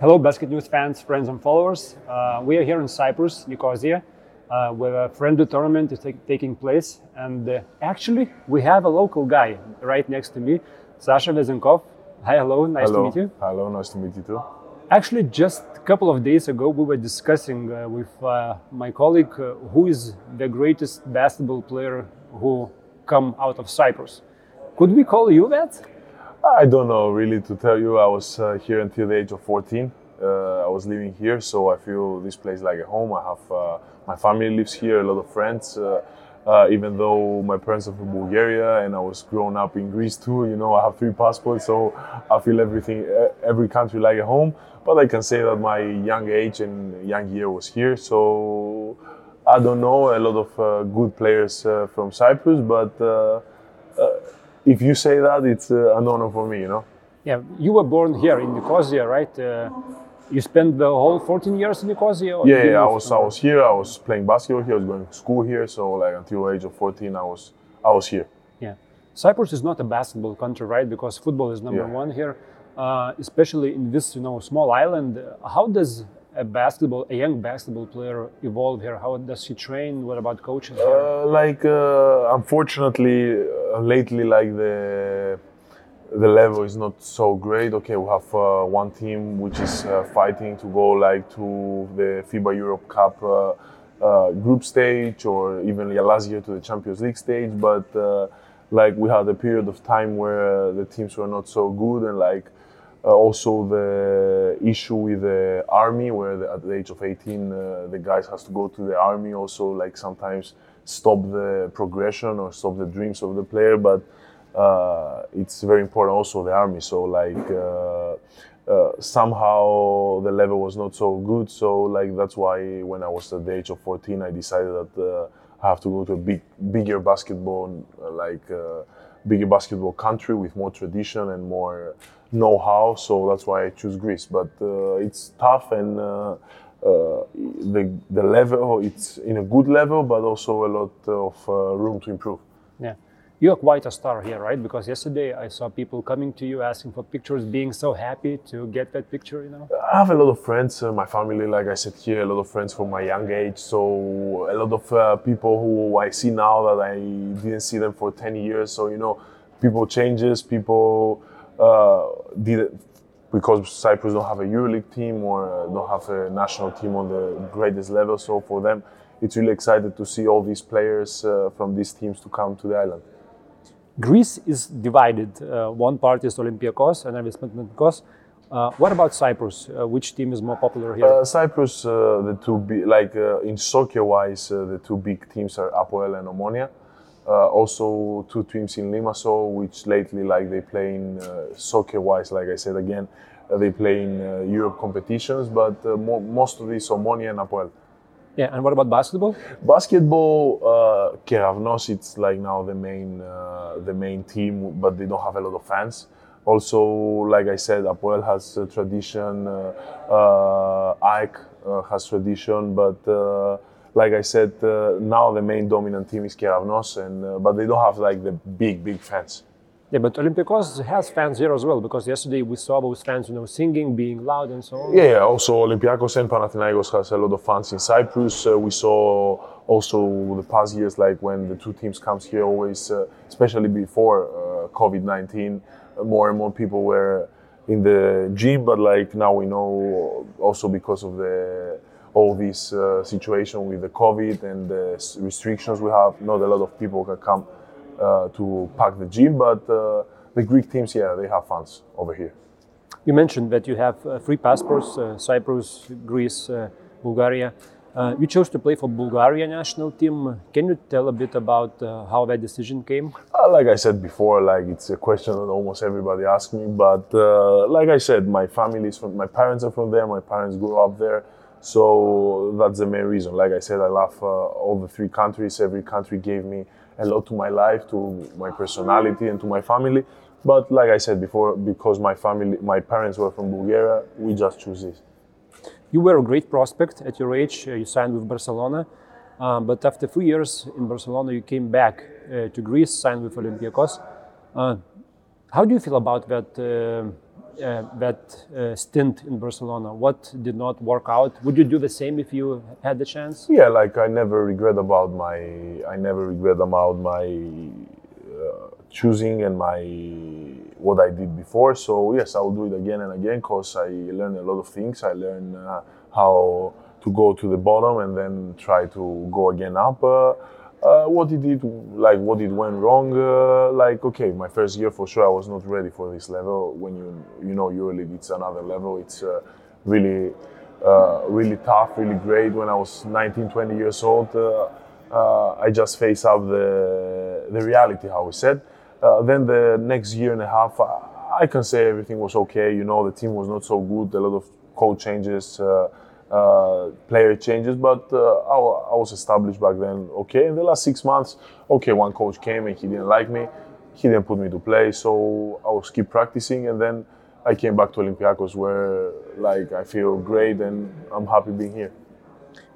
Hello, Basket News fans, friends, and followers. Uh, we are here in Cyprus, Nicosia, uh, where a friendly tournament is take, taking place. And uh, actually, we have a local guy right next to me, Sasha Vezenkov. Hi, hello, nice Hello. to meet you. Hello, nice to meet you too. Actually, just a couple of days ago, we were discussing uh, with uh, my colleague uh, who is the greatest basketball player who come out of Cyprus. Could we call you that? I don't know really to tell you. I was uh, here until the age of 14. Uh, I was living here, so I feel this place like a home. I have uh, my family lives here, a lot of friends. Uh, uh, even though my parents are from Bulgaria and I was grown up in Greece too, you know, I have three passports, so I feel everything, every country like a home. But I can say that my young age and young year was here, so I don't know a lot of uh, good players from Cyprus, but if you say that, it's uh, an honor for me, you know. Yeah, you were born here in Nicosia, right? Uh, you spent the whole 14 years in Nicosia? Yeah, yeah, I was I was here. I was playing basketball here. I was going to school here. So like until the age of 14, I was I was here. Yeah. Cyprus is not a basketball country, right? Because football is number Yeah. one here, uh, especially in this, you know, small island. How does a basketball, a young basketball player evolve here? How does he train? What about coaches? Uh, like uh, unfortunately, lately, like the the level is not so great. Okay, we have uh, one team which is uh, fighting to go like to the FIBA Europe Cup uh, uh, group stage, or even last year to the Champions League stage. But uh, like we had a period of time where uh, the teams were not so good, and like also the issue with the army, where the, at the age of 18, uh, the guys has to go to the army. Also, like sometimes stop the progression or stop the dreams of the player. But uh, it's very important also the army. So like uh, uh, somehow the level was not so good. So like that's why when I was at the age of 14, I decided that uh, I have to go to a big, bigger basketball, like uh, bigger basketball country with more tradition and more know-how. So that's why I choose Greece. But uh, it's tough and. Uh, the the level it's in a good level, but also a lot of uh, room to improve. yeah. You're quite a star here, right? Because yesterday I saw people coming to you asking for pictures, being so happy to get that picture, you know? I have a lot of friends, uh, my family, like I said here, a lot of friends from my young age. So a lot of uh, people who I see now that I didn't see them for 10 years. So, you know, people changes, people uh, did because Cyprus don't have a EuroLeague team or uh, don't have a national team on the greatest level. So for them, it's really excited to see all these players uh, from these teams to come to the island. Greece is divided. Uh, one part is Olympiacos and Panathinaikos. Uh, what about Cyprus? Uh, which team is more popular here? Uh, Cyprus, uh, the two big, like uh, in soccer-wise, uh, the two big teams are Apoel and Omonia. Uh, also, two teams in Limassol, which lately, like they play in uh, soccer-wise, like I said again, uh, they play in uh, Europe competitions. But uh, mo- most of these Omonia and Apoel. yeah, and what about basketball? Basketball, uh, Keravnos, it's like now the main uh, the main team, but they don't have a lot of fans. Also, like I said, Apoel has tradition. Uh, uh, uh, has tradition, but uh, like I said, uh, now the main dominant team is Keravnos, and uh, but they don't have like the big big fans. Yeah, but Olympiacos has fans here as well because yesterday we saw those fans, you know, singing, being loud, and so on. Yeah, yeah. Also, Olympiacos and Panathinaikos has a lot of fans in Cyprus. Uh, we saw also the past years, like when the two teams comes here, always, uh, especially before uh, COVID nineteen, uh, more and more people were in the gym. But like now we know, also because of the all this uh, situation with the COVID and the restrictions we have, not a lot of people can come uh, to pack the gym. But uh, the Greek teams, yeah, they have fans over here. You mentioned that you have uh, three passports: uh, Cyprus, Greece, uh, Bulgaria. Uh, you chose to play for Bulgaria national team. Can you tell a bit about uh, how that decision came? Uh, like I said before, like it's a question that almost everybody asks me. But uh, like I said, my family is from, my parents are from there. My parents grew up there, so that's the main reason. Like I said, I love uh, all the three countries. Every country gave me a lot to my life, to my personality, and to my family. But like I said before, because my family, my parents were from Bulgaria, we just choose this. You were a great prospect at your age. Uh, you signed with Barcelona, uh, but after three years in Barcelona, you came back uh, to Greece, signed with Olympiacos. Uh, how do you feel about that uh, uh, that uh, stint in Barcelona? What did not work out? Would you do the same if you had the chance? Yeah, like I never regret about my I never regret about my uh, choosing and my what I did before. So yes, I will do it again and again because I learned a lot of things. I learned uh, how to go to the bottom and then try to go again up. Uh, what did it like? What did went wrong? Uh, like okay, my first year for sure I was not ready for this level. When you you know EuroLeague, it's another level. It's uh, really uh, really tough, really great. When I was 19, 20 years old, uh, uh, I just face up the the reality, how we said. then the next year and a half, I, I can say everything was okay. You know, the team was not so good. A lot of code changes uh, player changes, but uh, I, I, was established back then. Okay, in the last six months, okay, one coach came and he didn't like me. He didn't put me to play, so I was keep practicing, and then I came back to Olympiacos, where like I feel great and I'm happy being here.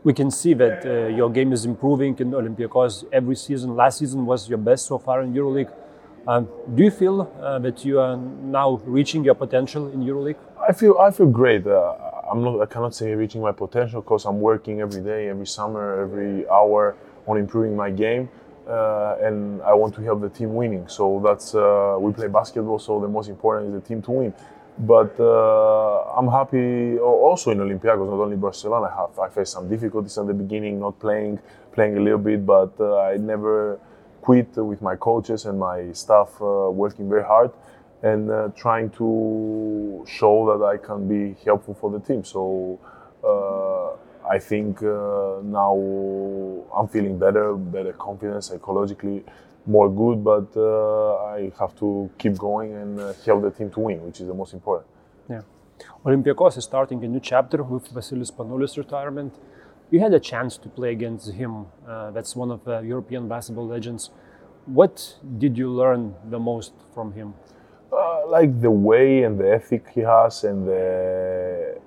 We can see that uh, your game is improving in Olympiacos every season. Last season was your best so far in EuroLeague. Um, do you feel uh, that you are now reaching your potential in EuroLeague? I feel I feel great. I'm not, I cannot say reaching my potential because I'm working every day, every summer, every hour on improving my game. Uh, and I want to help the team winning. So that's uh, we play basketball. So the most important is the team to win. But uh, I'm happy also in Olympiacos, not only Barcelona. I have I faced some difficulties at the beginning, not playing, playing a little bit, but uh, I never quit with my coaches and my staff, uh, working very hard and uh, trying to show that I can be helpful for the team. So uh, I think uh, now I'm feeling better, better confidence psychologically, more good. But uh, I have to keep going and uh, help the team to win, which is the most important. Yeah, Olympiacos is starting a new chapter with Vasilis Spanoulis' retirement. You had a chance to play against him. Uh, that's one of the European basketball legends. What did you learn the most from him? Uh, like the way and the ethic he has and the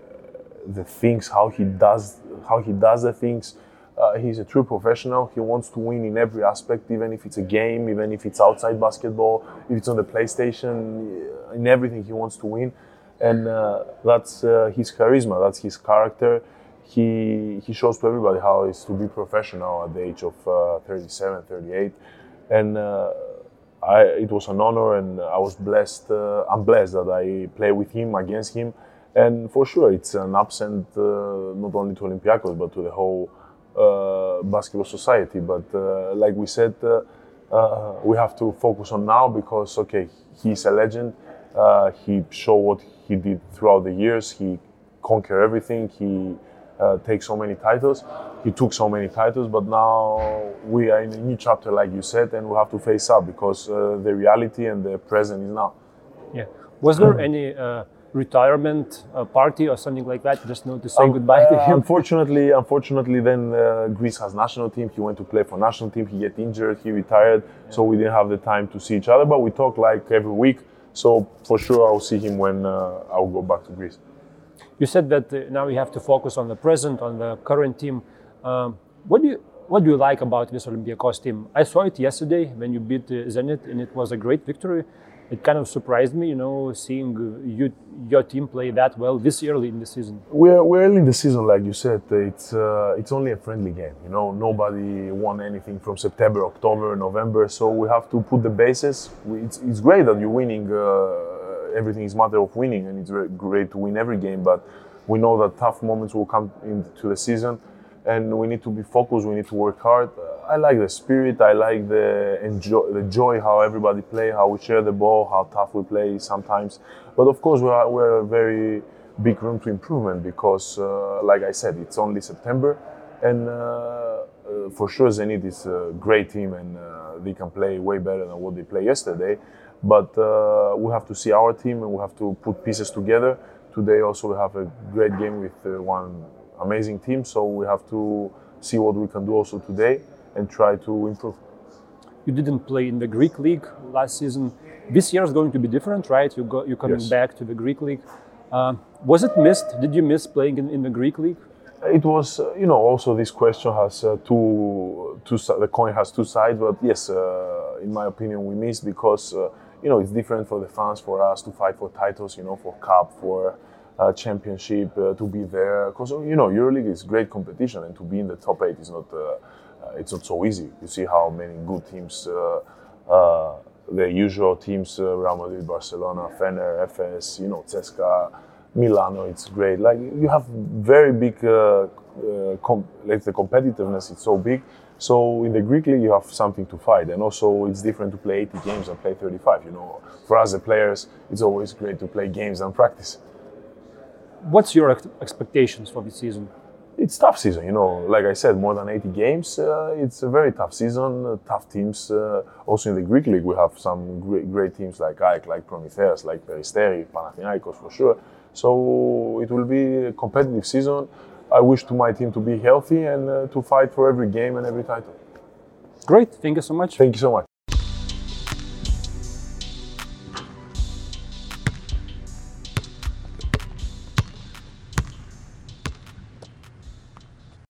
the things how he does how he does the things. Uh, he's a true professional. He wants to win in every aspect, even if it's a game, even if it's outside basketball, if it's on the PlayStation, in everything he wants to win, and uh, that's uh, his charisma. That's his character. He he shows to everybody how it's to be professional at the age of uh, 37, 38, and I, it was an honor and I was blessed. Uh, I'm blessed that I play with him against him, and for sure it's an absent uh, not only to Olympiacos but to the whole uh, basketball society. But uh, like we said, uh, uh, we have to focus on now because okay, he's a legend. he showed what he did throughout the years. He conquered everything. He uh, take so many titles. He took so many titles, but now we are in a new chapter, like you said, and we have to face up because uh, the reality and the present is now. Yeah. Was there any uh, retirement uh, party or something like that, just know to say um, goodbye to uh, him? Unfortunately, unfortunately, then uh, Greece has national team. He went to play for national team. He get injured. He retired, yeah. so we didn't have the time to see each other. But we talk like every week. So for sure, I'll see him when I'll go back to Greece. You said that uh, now you have to focus on the present, on the current team. Um, what do you what do you like about this Olympiacos team? I saw it yesterday when you beat uh, Zenit, and it was a great victory. It kind of surprised me, you know, seeing uh, you, your team play that well this early in the season. We're, we're early in the season, like you said. It's uh, it's only a friendly game. You know, nobody won anything from September, October, November. So we have to put the bases. It's, it's great that you're winning. Uh, everything is matter of winning, and it's great to win every game. But we know that tough moments will come into the season, and we need to be focused. We need to work hard. I like the spirit. I like the enjoy, the joy how everybody play, how we share the ball, how tough we play sometimes. But of course, we're, we're a very big room to improvement because, uh, like I said, it's only September, and uh, for sure Zenit is a great team, and uh, they can play way better than what they played yesterday. But uh, we have to see our team and we have to put pieces together. Today also we have a great game with uh, one amazing team, so we have to see what we can do also today and try to improve. You didn't play in the Greek league last season. This year is going to be different, right? You go, you're coming yes. back to the Greek league. Uh, was it missed? Did you miss playing in, in the Greek league? It was, uh, you know, also this question has uh, two, two, the coin has two sides, but yes, uh, in my opinion, we missed because uh, you know, it's different for the fans, for us to fight for titles, you know, for cup, for uh, championship, uh, to be there. Because you know, EuroLeague is great competition, and to be in the top eight is not. It's not so easy. You see how many good teams, the usual teams, Real Madrid, Barcelona, Fener, Efes, you know, CSKA, Milano. It's great. Like you have very big, uh, uh, com- like the competitiveness. It's so big so in the Greek league, you have something to fight, and also it's different to play 80 games and play 35. You know, for us the players, it's always great to play games and practice. What's your ex- expectations for this season? It's tough season, you know. Like I said, more than 80 games. Uh, it's a very tough season. Uh, tough teams. Uh, also in the Greek league, we have some great, great teams like AEK, like Promitheas, like Peristeri, Panathinaikos for sure. So it will be a competitive season. I wish to my team to be healthy and uh, to fight for every game and every title. Great. Thank you so much. Thank you so much.